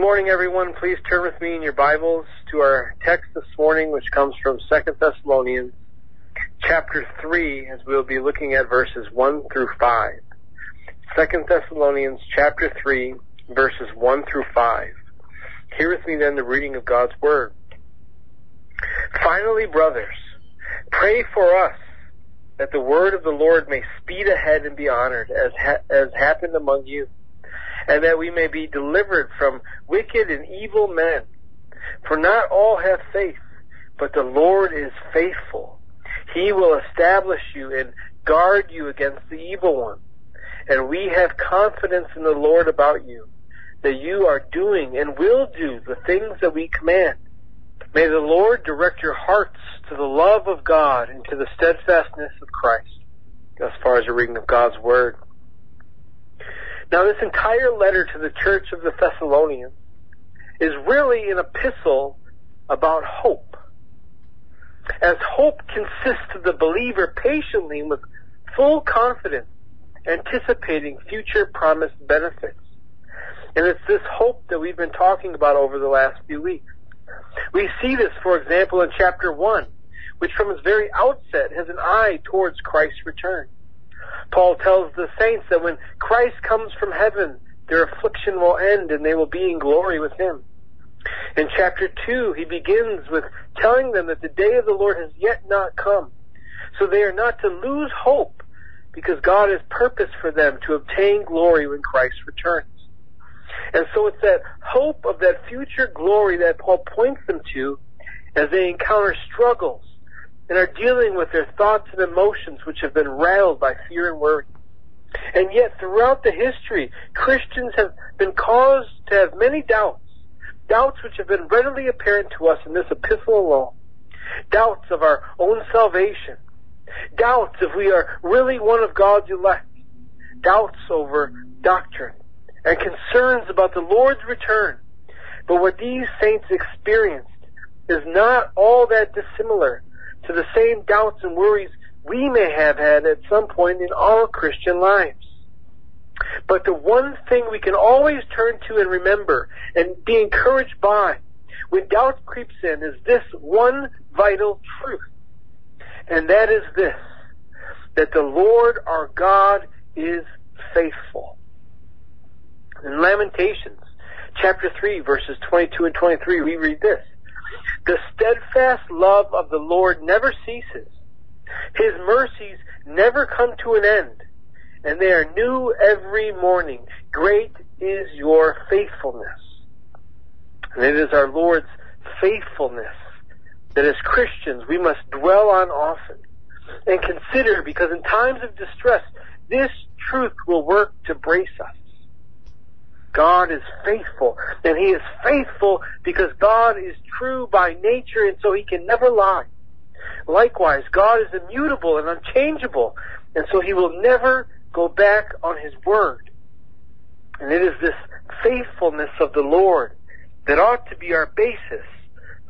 morning, everyone. Please turn with me in your Bibles to our text this morning, which comes from 2 Thessalonians chapter 3, as we'll be looking at verses 1 through 5. 2 Thessalonians chapter 3, verses 1 through 5. Hear with me then the reading of God's Word. Finally, brothers, pray for us that the word of the Lord may speed ahead and be honored as, ha- as happened among you and that we may be delivered from wicked and evil men. For not all have faith, but the Lord is faithful. He will establish you and guard you against the evil one. And we have confidence in the Lord about you, that you are doing and will do the things that we command. May the Lord direct your hearts to the love of God and to the steadfastness of Christ, as far as the reading of God's Word. Now, this entire letter to the church of the Thessalonians is really an epistle about hope. As hope consists of the believer patiently with full confidence anticipating future promised benefits. And it's this hope that we've been talking about over the last few weeks. We see this, for example, in chapter 1, which from its very outset has an eye towards Christ's return. Paul tells the saints that when Christ comes from heaven, their affliction will end and they will be in glory with him. In chapter 2, he begins with telling them that the day of the Lord has yet not come. So they are not to lose hope because God has purpose for them to obtain glory when Christ returns. And so it's that hope of that future glory that Paul points them to as they encounter struggles and are dealing with their thoughts and emotions which have been rattled by fear and worry. And yet throughout the history, Christians have been caused to have many doubts, doubts which have been readily apparent to us in this epistle alone. Doubts of our own salvation, doubts if we are really one of God's elect, doubts over doctrine, and concerns about the Lord's return. But what these saints experienced is not all that dissimilar to the same doubts and worries we may have had at some point in our Christian lives. But the one thing we can always turn to and remember and be encouraged by when doubt creeps in is this one vital truth. And that is this, that the Lord our God is faithful. In Lamentations, chapter 3, verses 22 and 23, we read this. The steadfast love of the Lord never ceases. His mercies never come to an end, and they are new every morning. Great is your faithfulness. And it is our Lord's faithfulness that as Christians we must dwell on often and consider because in times of distress, this truth will work to brace us. God is faithful. And He is faithful because God is true by nature and so He can never lie. Likewise, God is immutable and unchangeable and so He will never go back on His word. And it is this faithfulness of the Lord that ought to be our basis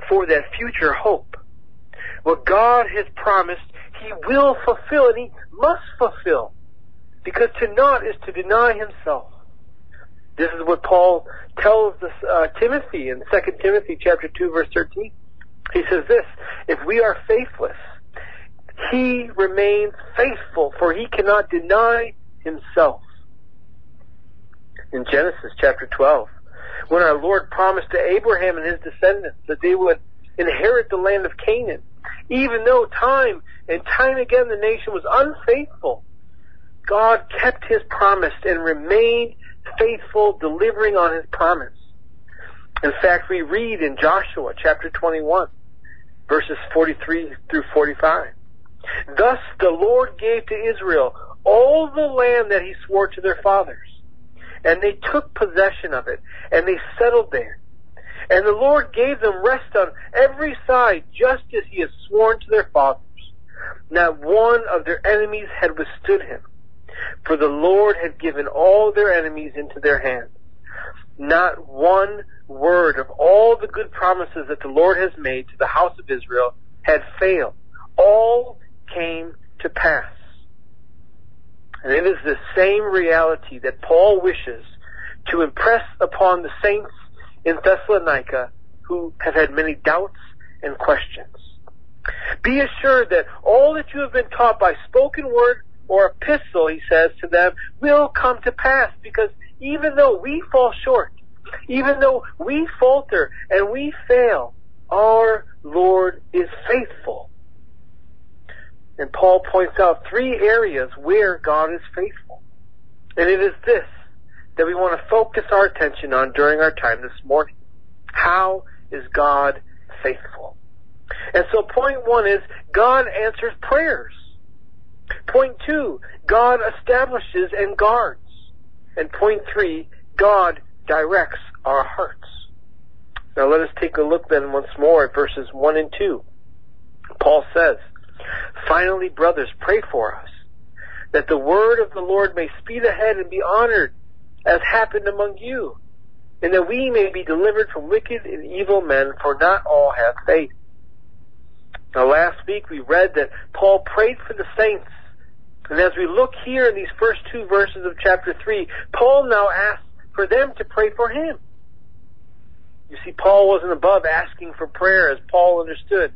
for that future hope. What God has promised, He will fulfill and He must fulfill. Because to not is to deny Himself. This is what Paul tells this, uh, Timothy in 2 Timothy chapter 2 verse 13. He says this, if we are faithless, he remains faithful for he cannot deny himself. In Genesis chapter 12, when our Lord promised to Abraham and his descendants that they would inherit the land of Canaan, even though time and time again the nation was unfaithful, God kept his promise and remained faithful, delivering on his promise. In fact, we read in Joshua chapter 21, verses 43 through 45. Thus the Lord gave to Israel all the land that he swore to their fathers. And they took possession of it, and they settled there. And the Lord gave them rest on every side, just as he had sworn to their fathers. Not one of their enemies had withstood him for the Lord had given all their enemies into their hands. Not one word of all the good promises that the Lord has made to the house of Israel had failed. All came to pass. And it is the same reality that Paul wishes to impress upon the saints in Thessalonica who have had many doubts and questions. Be assured that all that you have been taught by spoken word or epistle, he says to them, will come to pass because even though we fall short, even though we falter and we fail, our Lord is faithful. And Paul points out three areas where God is faithful. And it is this that we want to focus our attention on during our time this morning. How is God faithful? And so point one is God answers prayers. Point two, God establishes and guards. And point three, God directs our hearts. Now let us take a look then once more at verses 1 and 2. Paul says, Finally, brothers, pray for us, that the word of the Lord may speed ahead and be honored, as happened among you, and that we may be delivered from wicked and evil men, for not all have faith. Now last week we read that Paul prayed for the saints, and as we look here in these first two verses of chapter 3, Paul now asks for them to pray for him. You see, Paul wasn't above asking for prayer as Paul understood.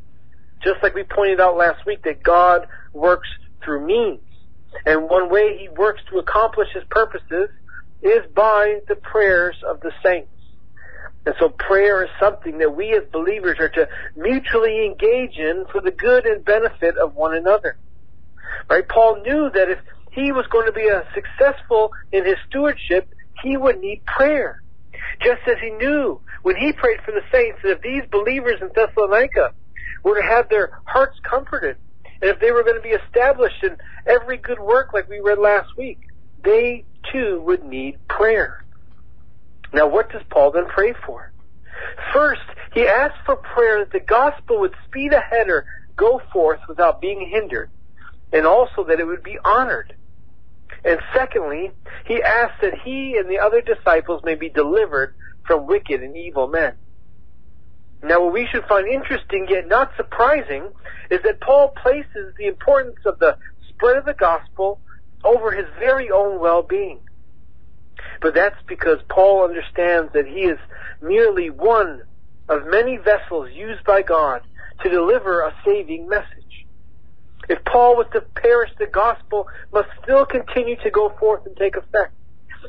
Just like we pointed out last week that God works through means. And one way he works to accomplish his purposes is by the prayers of the saints. And so prayer is something that we as believers are to mutually engage in for the good and benefit of one another. Right? Paul knew that if he was going to be successful in his stewardship, he would need prayer. Just as he knew when he prayed for the saints that if these believers in Thessalonica were to have their hearts comforted, and if they were going to be established in every good work like we read last week, they too would need prayer. Now what does Paul then pray for? First, he asks for prayer that the gospel would speed ahead or go forth without being hindered, and also that it would be honored. And secondly, he asks that he and the other disciples may be delivered from wicked and evil men. Now what we should find interesting yet not surprising is that Paul places the importance of the spread of the gospel over his very own well-being. But that's because Paul understands that he is merely one of many vessels used by God to deliver a saving message. If Paul was to perish, the gospel must still continue to go forth and take effect.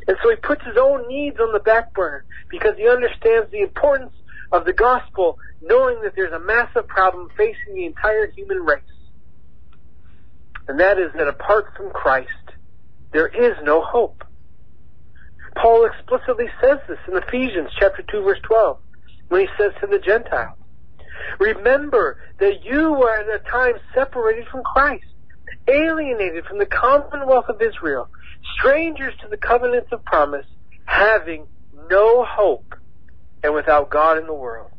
And so he puts his own needs on the back burner because he understands the importance of the gospel, knowing that there's a massive problem facing the entire human race. And that is that apart from Christ, there is no hope. Paul explicitly says this in Ephesians chapter 2 verse 12 when he says to the Gentiles, Remember that you were at a time separated from Christ, alienated from the commonwealth of Israel, strangers to the covenants of promise, having no hope and without God in the world.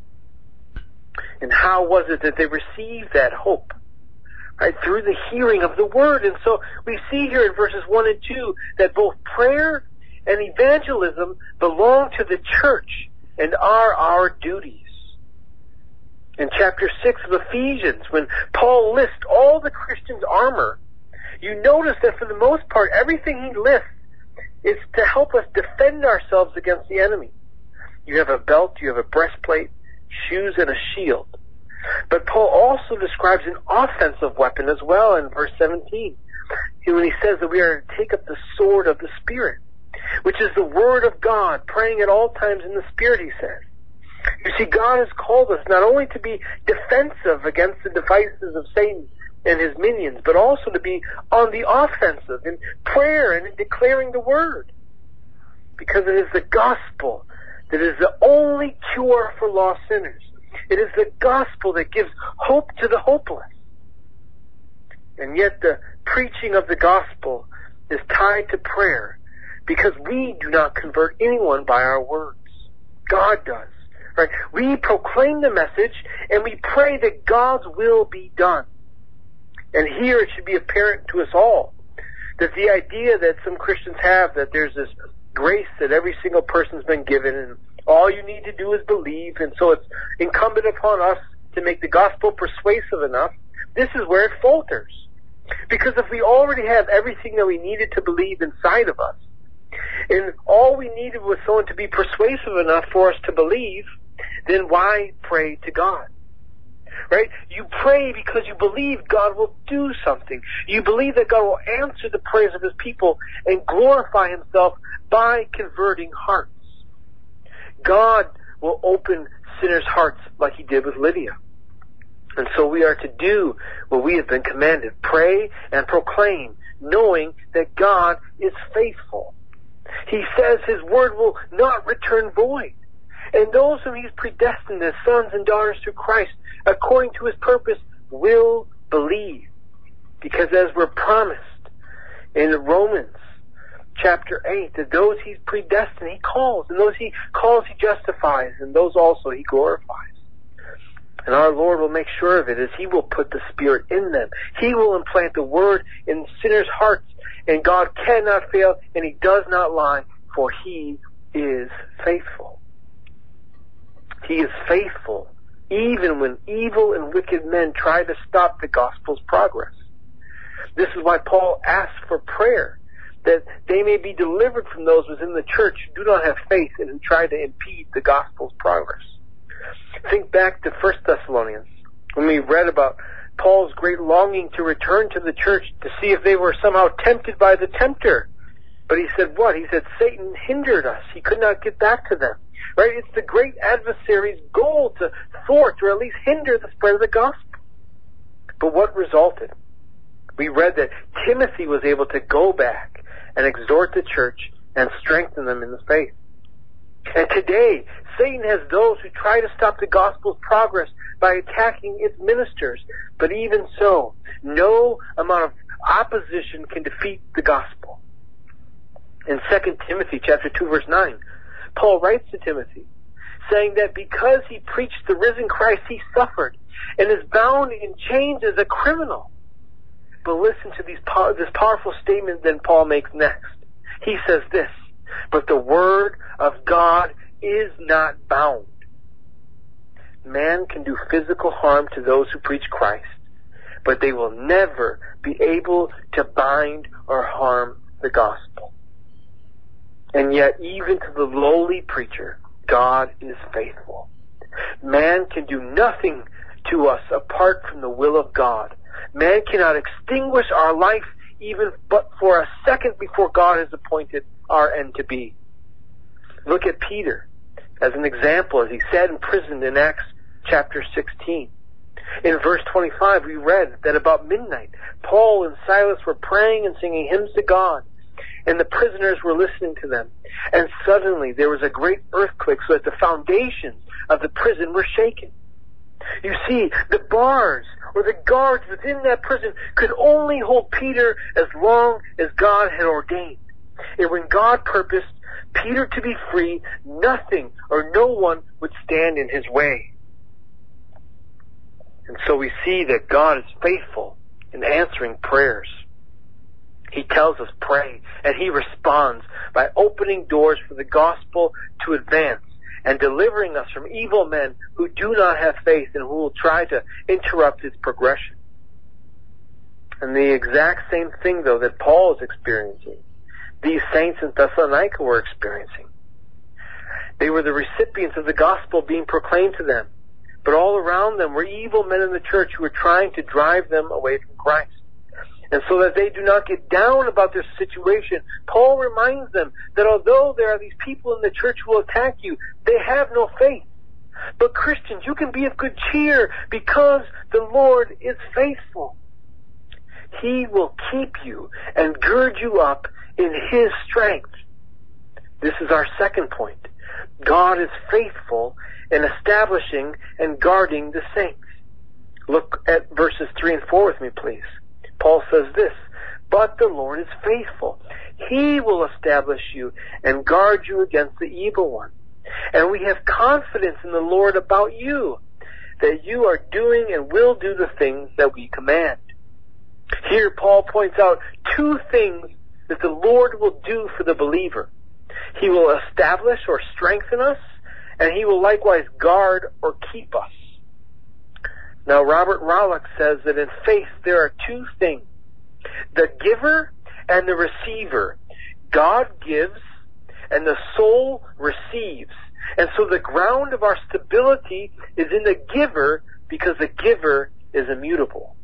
And how was it that they received that hope? Right, through the hearing of the word. And so we see here in verses 1 and 2 that both prayer and evangelism belong to the church and are our duties in chapter 6 of Ephesians, when Paul lists all the Christians' armor, you notice that for the most part, everything he lists is to help us defend ourselves against the enemy. You have a belt, you have a breastplate, shoes, and a shield. But Paul also describes an offensive weapon as well in verse 17, when he says that we are to take up the sword of the Spirit, which is the Word of God, praying at all times in the Spirit, he says. You see, God has called us not only to be defensive against the devices of Satan and his minions, but also to be on the offensive in prayer and in declaring the word. Because it is the gospel that is the only cure for lost sinners. It is the gospel that gives hope to the hopeless. And yet the preaching of the gospel is tied to prayer because we do not convert anyone by our words. God does. Right? We proclaim the message and we pray that God's will be done. And here it should be apparent to us all that the idea that some Christians have that there's this grace that every single person's been given and all you need to do is believe and so it's incumbent upon us to make the gospel persuasive enough, this is where it falters. Because if we already have everything that we needed to believe inside of us, And all we needed was someone to be persuasive enough for us to believe, then why pray to God? Right? You pray because you believe God will do something. You believe that God will answer the prayers of His people and glorify Himself by converting hearts. God will open sinners' hearts like He did with Lydia. And so we are to do what we have been commanded. Pray and proclaim, knowing that God is faithful. He says His word will not return void. And those whom He's predestined as sons and daughters through Christ, according to His purpose, will believe. Because as we're promised in Romans chapter 8, that those He's predestined, He calls. And those He calls, He justifies. And those also He glorifies. And our Lord will make sure of it as He will put the Spirit in them. He will implant the Word in sinners' hearts. And God cannot fail and He does not lie, for He is faithful. He is faithful even when evil and wicked men try to stop the gospel's progress. This is why Paul asks for prayer, that they may be delivered from those within the church who do not have faith and who try to impede the gospel's progress. Think back to 1 Thessalonians, when we read about Paul's great longing to return to the church to see if they were somehow tempted by the tempter. But he said what? He said Satan hindered us. He could not get back to them. Right? It's the great adversary's goal to thwart or at least hinder the spread of the gospel. But what resulted? We read that Timothy was able to go back and exhort the church and strengthen them in the faith. And today, Satan has those who try to stop the gospel's progress by attacking its ministers. But even so, no amount of opposition can defeat the gospel. In 2 Timothy chapter 2 verse 9, Paul writes to Timothy, saying that because he preached the risen Christ, he suffered and is bound in chains as a criminal. But listen to these, this powerful statement that Paul makes next. He says this, but the word of God is not bound. Man can do physical harm to those who preach Christ, but they will never be able to bind or harm the gospel. And yet, even to the lowly preacher, God is faithful. Man can do nothing to us apart from the will of God. Man cannot extinguish our life even but for a second before God has appointed our end to be. Look at Peter as an example as he sat in prison in Acts chapter 16. In verse 25 we read that about midnight Paul and Silas were praying and singing hymns to God and the prisoners were listening to them. And suddenly there was a great earthquake so that the foundations of the prison were shaken. You see, the bars or the guards within that prison could only hold Peter as long as God had ordained. And when God purposed Peter to be free, nothing or no one would stand in his way. And so we see that God is faithful in answering prayers. He tells us pray, and he responds by opening doors for the gospel to advance and delivering us from evil men who do not have faith and who will try to interrupt its progression. And the exact same thing though that Paul is experiencing, these saints in Thessalonica were experiencing. They were the recipients of the gospel being proclaimed to them, but all around them were evil men in the church who were trying to drive them away from Christ. And so that they do not get down about their situation, Paul reminds them that although there are these people in the church who will attack you, they have no faith. But Christians, you can be of good cheer because the Lord is faithful. He will keep you and gird you up in His strength. This is our second point. God is faithful in establishing and guarding the saints. Look at verses 3 and 4 with me, please. Paul says this, but the Lord is faithful. He will establish you and guard you against the evil one. And we have confidence in the Lord about you, that you are doing and will do the things that we command. Here Paul points out two things that the Lord will do for the believer. He will establish or strengthen us, and he will likewise guard or keep us. Now, Robert Rollock says that in faith there are two things. The giver and the receiver God gives and the soul receives. And so the ground of our stability is in the giver because the giver is immutable.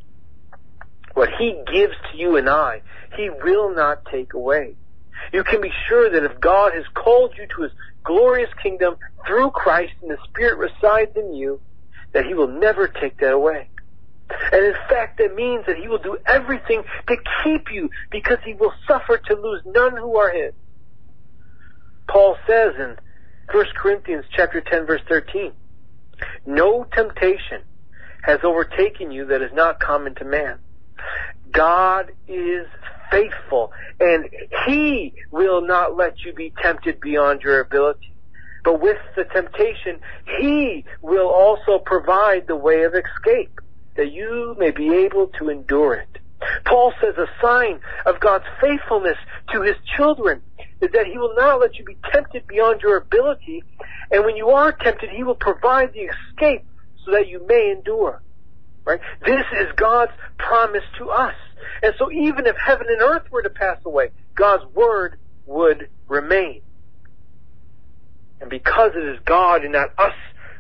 What he gives to you and I, he will not take away. You can be sure that if God has called you to his glorious kingdom through Christ and the Spirit resides in you, that he will never take that away. And in fact, that means that he will do everything to keep you because he will suffer to lose none who are his. Paul says in 1 Corinthians chapter 10 verse 13, no temptation has overtaken you that is not common to man. God is faithful and he will not let you be tempted beyond your ability. But with the temptation, he will also provide the way of escape that you may be able to endure it. Paul says a sign of God's faithfulness to his children is that he will not let you be tempted beyond your ability, and when you are tempted, he will provide the escape so that you may endure. Right? This is God's promise to us. And so even if heaven and earth were to pass away, God's word would remain. And because it is God and not us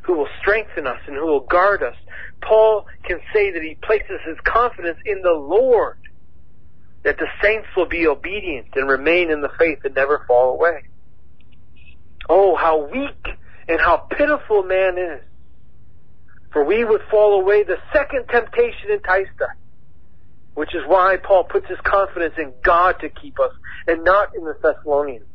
who will strengthen us and who will guard us, Paul can say that he places his confidence in the Lord, that the saints will be obedient and remain in the faith and never fall away. Oh, how weak and how pitiful man is. For we would fall away the second temptation enticed us. Which is why Paul puts his confidence in God to keep us and not in the Thessalonians.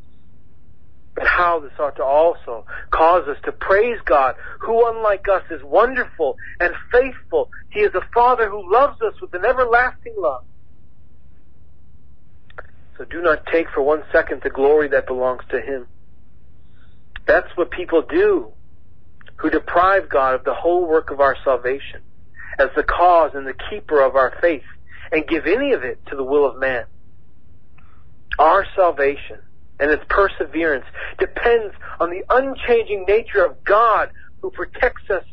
But how this ought to also cause us to praise God, who unlike us is wonderful and faithful. He is a Father who loves us with an everlasting love. So do not take for one second the glory that belongs to Him. That's what people do who deprive God of the whole work of our salvation as the cause and the keeper of our faith and give any of it to the will of man. Our salvation and its perseverance depends on the unchanging nature of God who protects us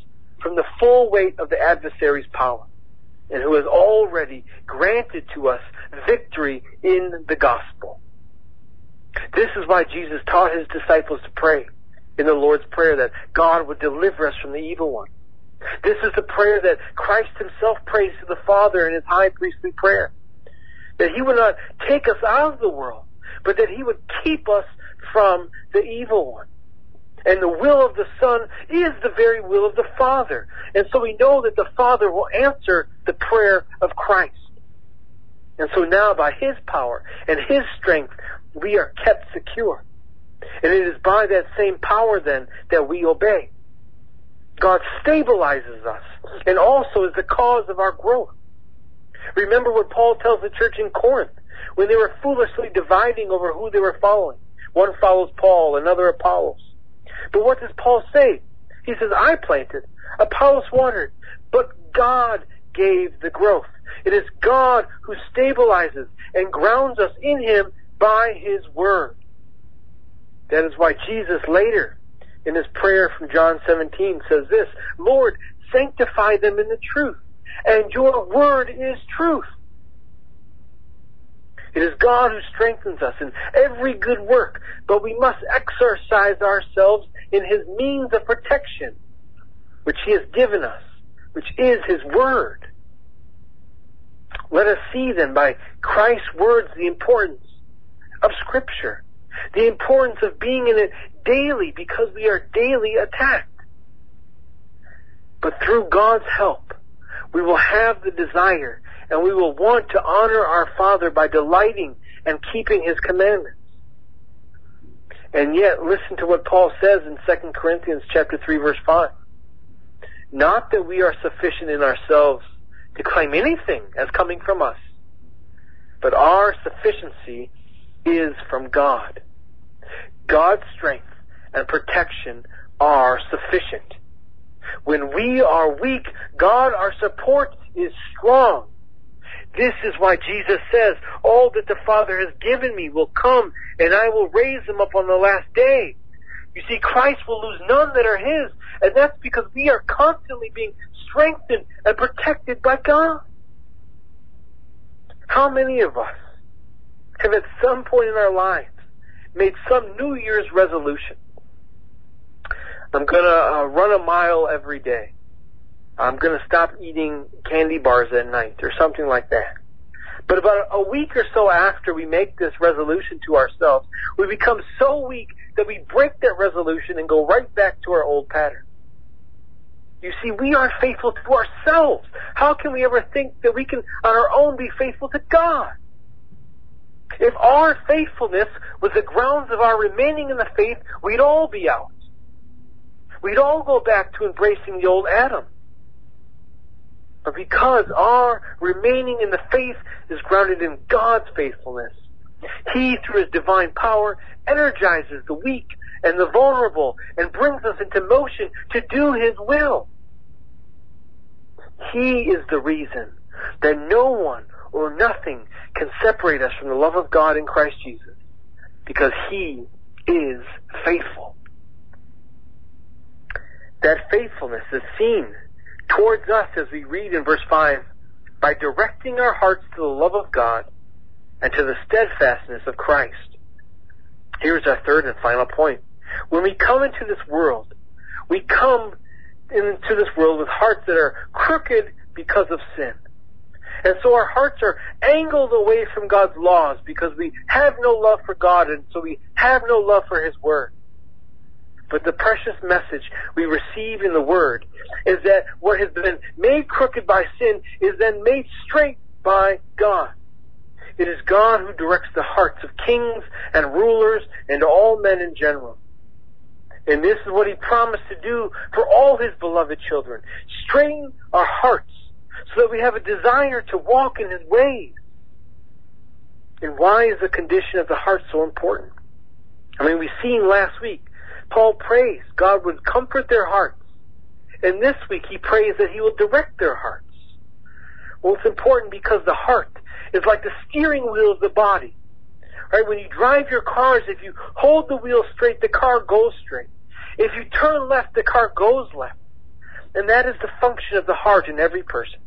from the full weight of the adversary's power and who has already granted to us victory in the gospel. This is why Jesus taught his disciples to pray in the Lord's Prayer that God would deliver us from the evil one. This is the prayer that Christ himself prays to the Father in his high priestly prayer. That he would not take us out of the world, but that he would keep us from the evil one. And the will of the Son is the very will of the Father. And so we know that the Father will answer the prayer of Christ. And so now by His power and His strength, we are kept secure. And it is by that same power then that we obey. God stabilizes us and also is the cause of our growth. Remember what Paul tells the church in Corinth when they were foolishly dividing over who they were following. One follows Paul, another Apollos. But what does Paul say? He says, I planted, Apollos watered, but God gave the growth. It is God who stabilizes and grounds us in Him by His Word. That is why Jesus later, in his prayer from John 17, says this, Lord, sanctify them in the truth, and your Word is truth. It is God who strengthens us in every good work, but we must exercise ourselves in His means of protection, which He has given us, which is His Word. Let us see then by Christ's words the importance of Scripture, the importance of being in it daily because we are daily attacked. But through God's help, we will have the desire and we will want to honor our Father by delighting and keeping His commandments. And yet, listen to what Paul says in 2 Corinthians chapter 3 verse 5. Not that we are sufficient in ourselves to claim anything as coming from us, but our sufficiency is from God. God's strength and protection are sufficient. When we are weak, God, our support, is strong. This is why Jesus says, all that the Father has given me will come and I will raise them up on the last day. You see, Christ will lose none that are His, and that's because we are constantly being strengthened and protected by God. How many of us have at some point in our lives made some New Year's resolution. I'm gonna uh, run a mile every day. I'm gonna stop eating candy bars at night or something like that. But about a week or so after we make this resolution to ourselves, we become so weak that we break that resolution and go right back to our old pattern. You see, we aren't faithful to ourselves. How can we ever think that we can on our own be faithful to God? If our faithfulness was the grounds of our remaining in the faith, we'd all be out. We'd all go back to embracing the old Adam. But because our remaining in the faith is grounded in God's faithfulness, He, through His divine power, energizes the weak and the vulnerable and brings us into motion to do His will. He is the reason that no one or nothing can separate us from the love of God in Christ Jesus because He is faithful. That faithfulness is seen towards us as we read in verse 5 by directing our hearts to the love of God and to the steadfastness of Christ. Here's our third and final point. When we come into this world, we come into this world with hearts that are crooked because of sin. And so our hearts are angled away from God's laws because we have no love for God and so we have no love for His Word. But the precious message we receive in the Word is that what has been made crooked by sin is then made straight by God. It is God who directs the hearts of kings and rulers and all men in general. And this is what he promised to do for all his beloved children. Straighten our hearts so that we have a desire to walk in his ways. And why is the condition of the heart so important? I mean, we seen last week, Paul prays God would comfort their hearts. And this week he prays that he will direct their hearts. Well, it's important because the heart is like the steering wheel of the body. Right? When you drive your cars, if you hold the wheel straight, the car goes straight. If you turn left, the car goes left. And that is the function of the heart in every person.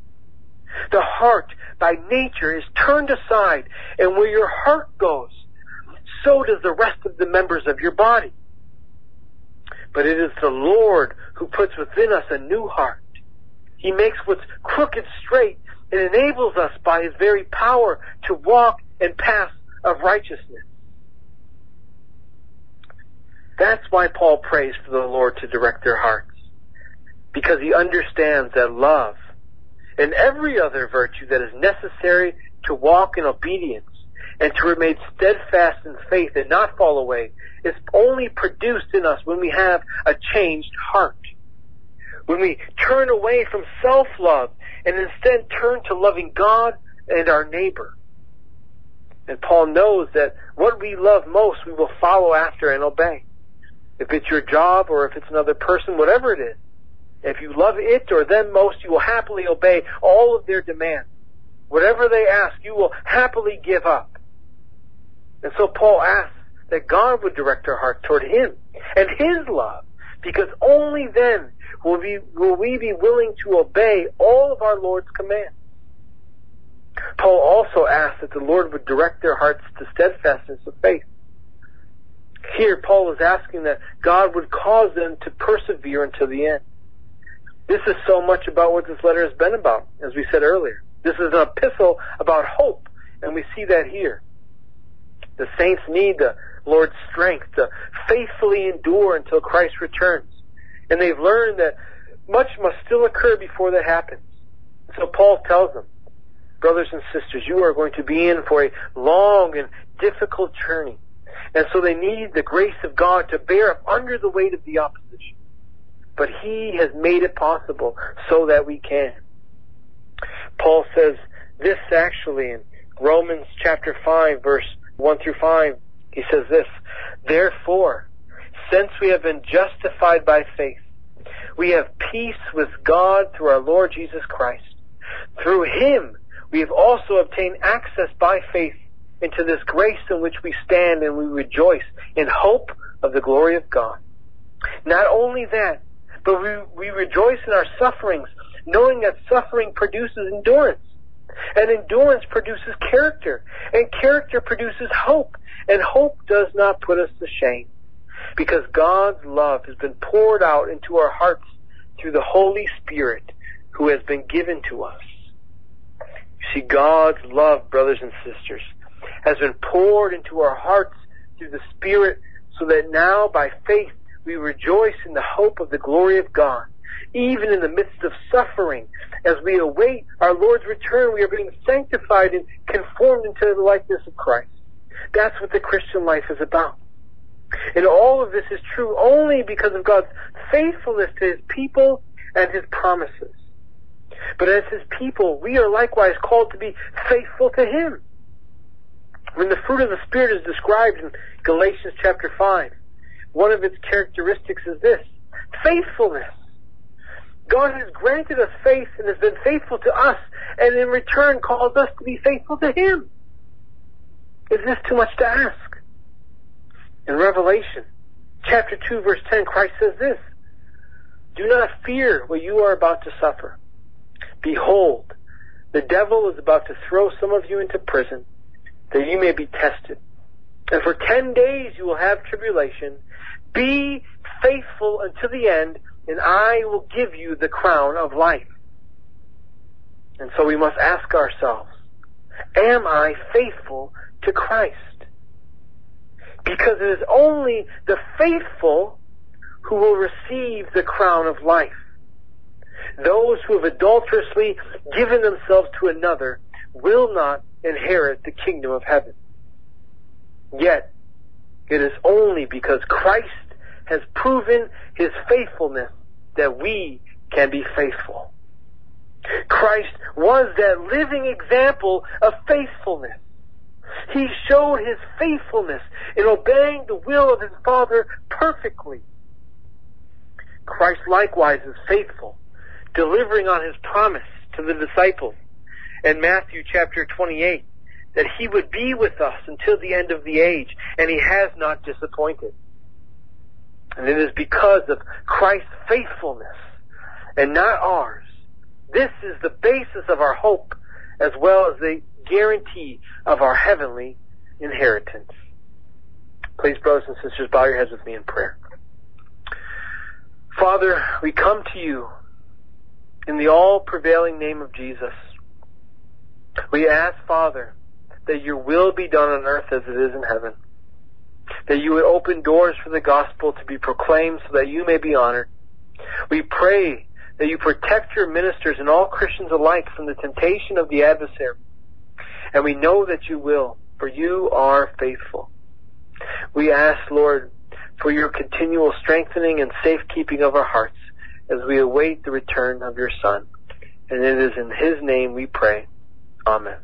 The heart, by nature, is turned aside, and where your heart goes, so does the rest of the members of your body. But it is the Lord who puts within us a new heart. He makes what's crooked straight and enables us by His very power to walk and path of righteousness. That's why Paul prays for the Lord to direct their hearts. Because he understands that love and every other virtue that is necessary to walk in obedience and to remain steadfast in faith and not fall away is only produced in us when we have a changed heart. When we turn away from self-love and instead turn to loving God and our neighbor. And Paul knows that what we love most we will follow after and obey. If it's your job or if it's another person, whatever it is, if you love it or them most, you will happily obey all of their demands. Whatever they ask, you will happily give up. And so Paul asks that God would direct our heart toward Him and His love, because only then will we, will we be willing to obey all of our Lord's commands. Paul also asks that the Lord would direct their hearts to steadfastness of faith. Here, Paul is asking that God would cause them to persevere until the end. This is so much about what this letter has been about, as we said earlier. This is an epistle about hope, and we see that here. The saints need the Lord's strength to faithfully endure until Christ returns. And they've learned that much must still occur before that happens. So Paul tells them, brothers and sisters, you are going to be in for a long and difficult journey. And so they need the grace of God to bear up under the weight of the opposition. But He has made it possible so that we can. Paul says this actually in Romans chapter 5 verse 1 through 5. He says this, Therefore, since we have been justified by faith, we have peace with God through our Lord Jesus Christ. Through Him, we have also obtained access by faith into this grace in which we stand and we rejoice in hope of the glory of God. Not only that, but we, we rejoice in our sufferings, knowing that suffering produces endurance, And endurance produces character, and character produces hope, and hope does not put us to shame, because God's love has been poured out into our hearts through the Holy Spirit who has been given to us. You see, God's love, brothers and sisters, has been poured into our hearts through the Spirit so that now by faith we rejoice in the hope of the glory of God. Even in the midst of suffering, as we await our Lord's return, we are being sanctified and conformed into the likeness of Christ. That's what the Christian life is about. And all of this is true only because of God's faithfulness to His people and His promises. But as His people, we are likewise called to be faithful to Him. When the fruit of the Spirit is described in Galatians chapter 5, one of its characteristics is this, faithfulness. God has granted us faith and has been faithful to us and in return calls us to be faithful to Him. Is this too much to ask? In Revelation chapter 2 verse 10, Christ says this, Do not fear what you are about to suffer. Behold, the devil is about to throw some of you into prison that you may be tested. And for ten days you will have tribulation. Be faithful until the end, and I will give you the crown of life. And so we must ask ourselves, am I faithful to Christ? Because it is only the faithful who will receive the crown of life. Those who have adulterously given themselves to another will not inherit the kingdom of heaven. Yet, it is only because Christ has proven his faithfulness that we can be faithful. Christ was that living example of faithfulness. He showed his faithfulness in obeying the will of his Father perfectly. Christ likewise is faithful, delivering on his promise to the disciples in Matthew chapter 28 that he would be with us until the end of the age, and he has not disappointed. And it is because of Christ's faithfulness and not ours. This is the basis of our hope as well as the guarantee of our heavenly inheritance. Please, brothers and sisters, bow your heads with me in prayer. Father, we come to you in the all prevailing name of Jesus. We ask, Father, that your will be done on earth as it is in heaven. That you would open doors for the gospel to be proclaimed so that you may be honored. We pray that you protect your ministers and all Christians alike from the temptation of the adversary. And we know that you will, for you are faithful. We ask, Lord, for your continual strengthening and safekeeping of our hearts as we await the return of your Son. And it is in his name we pray. Amen.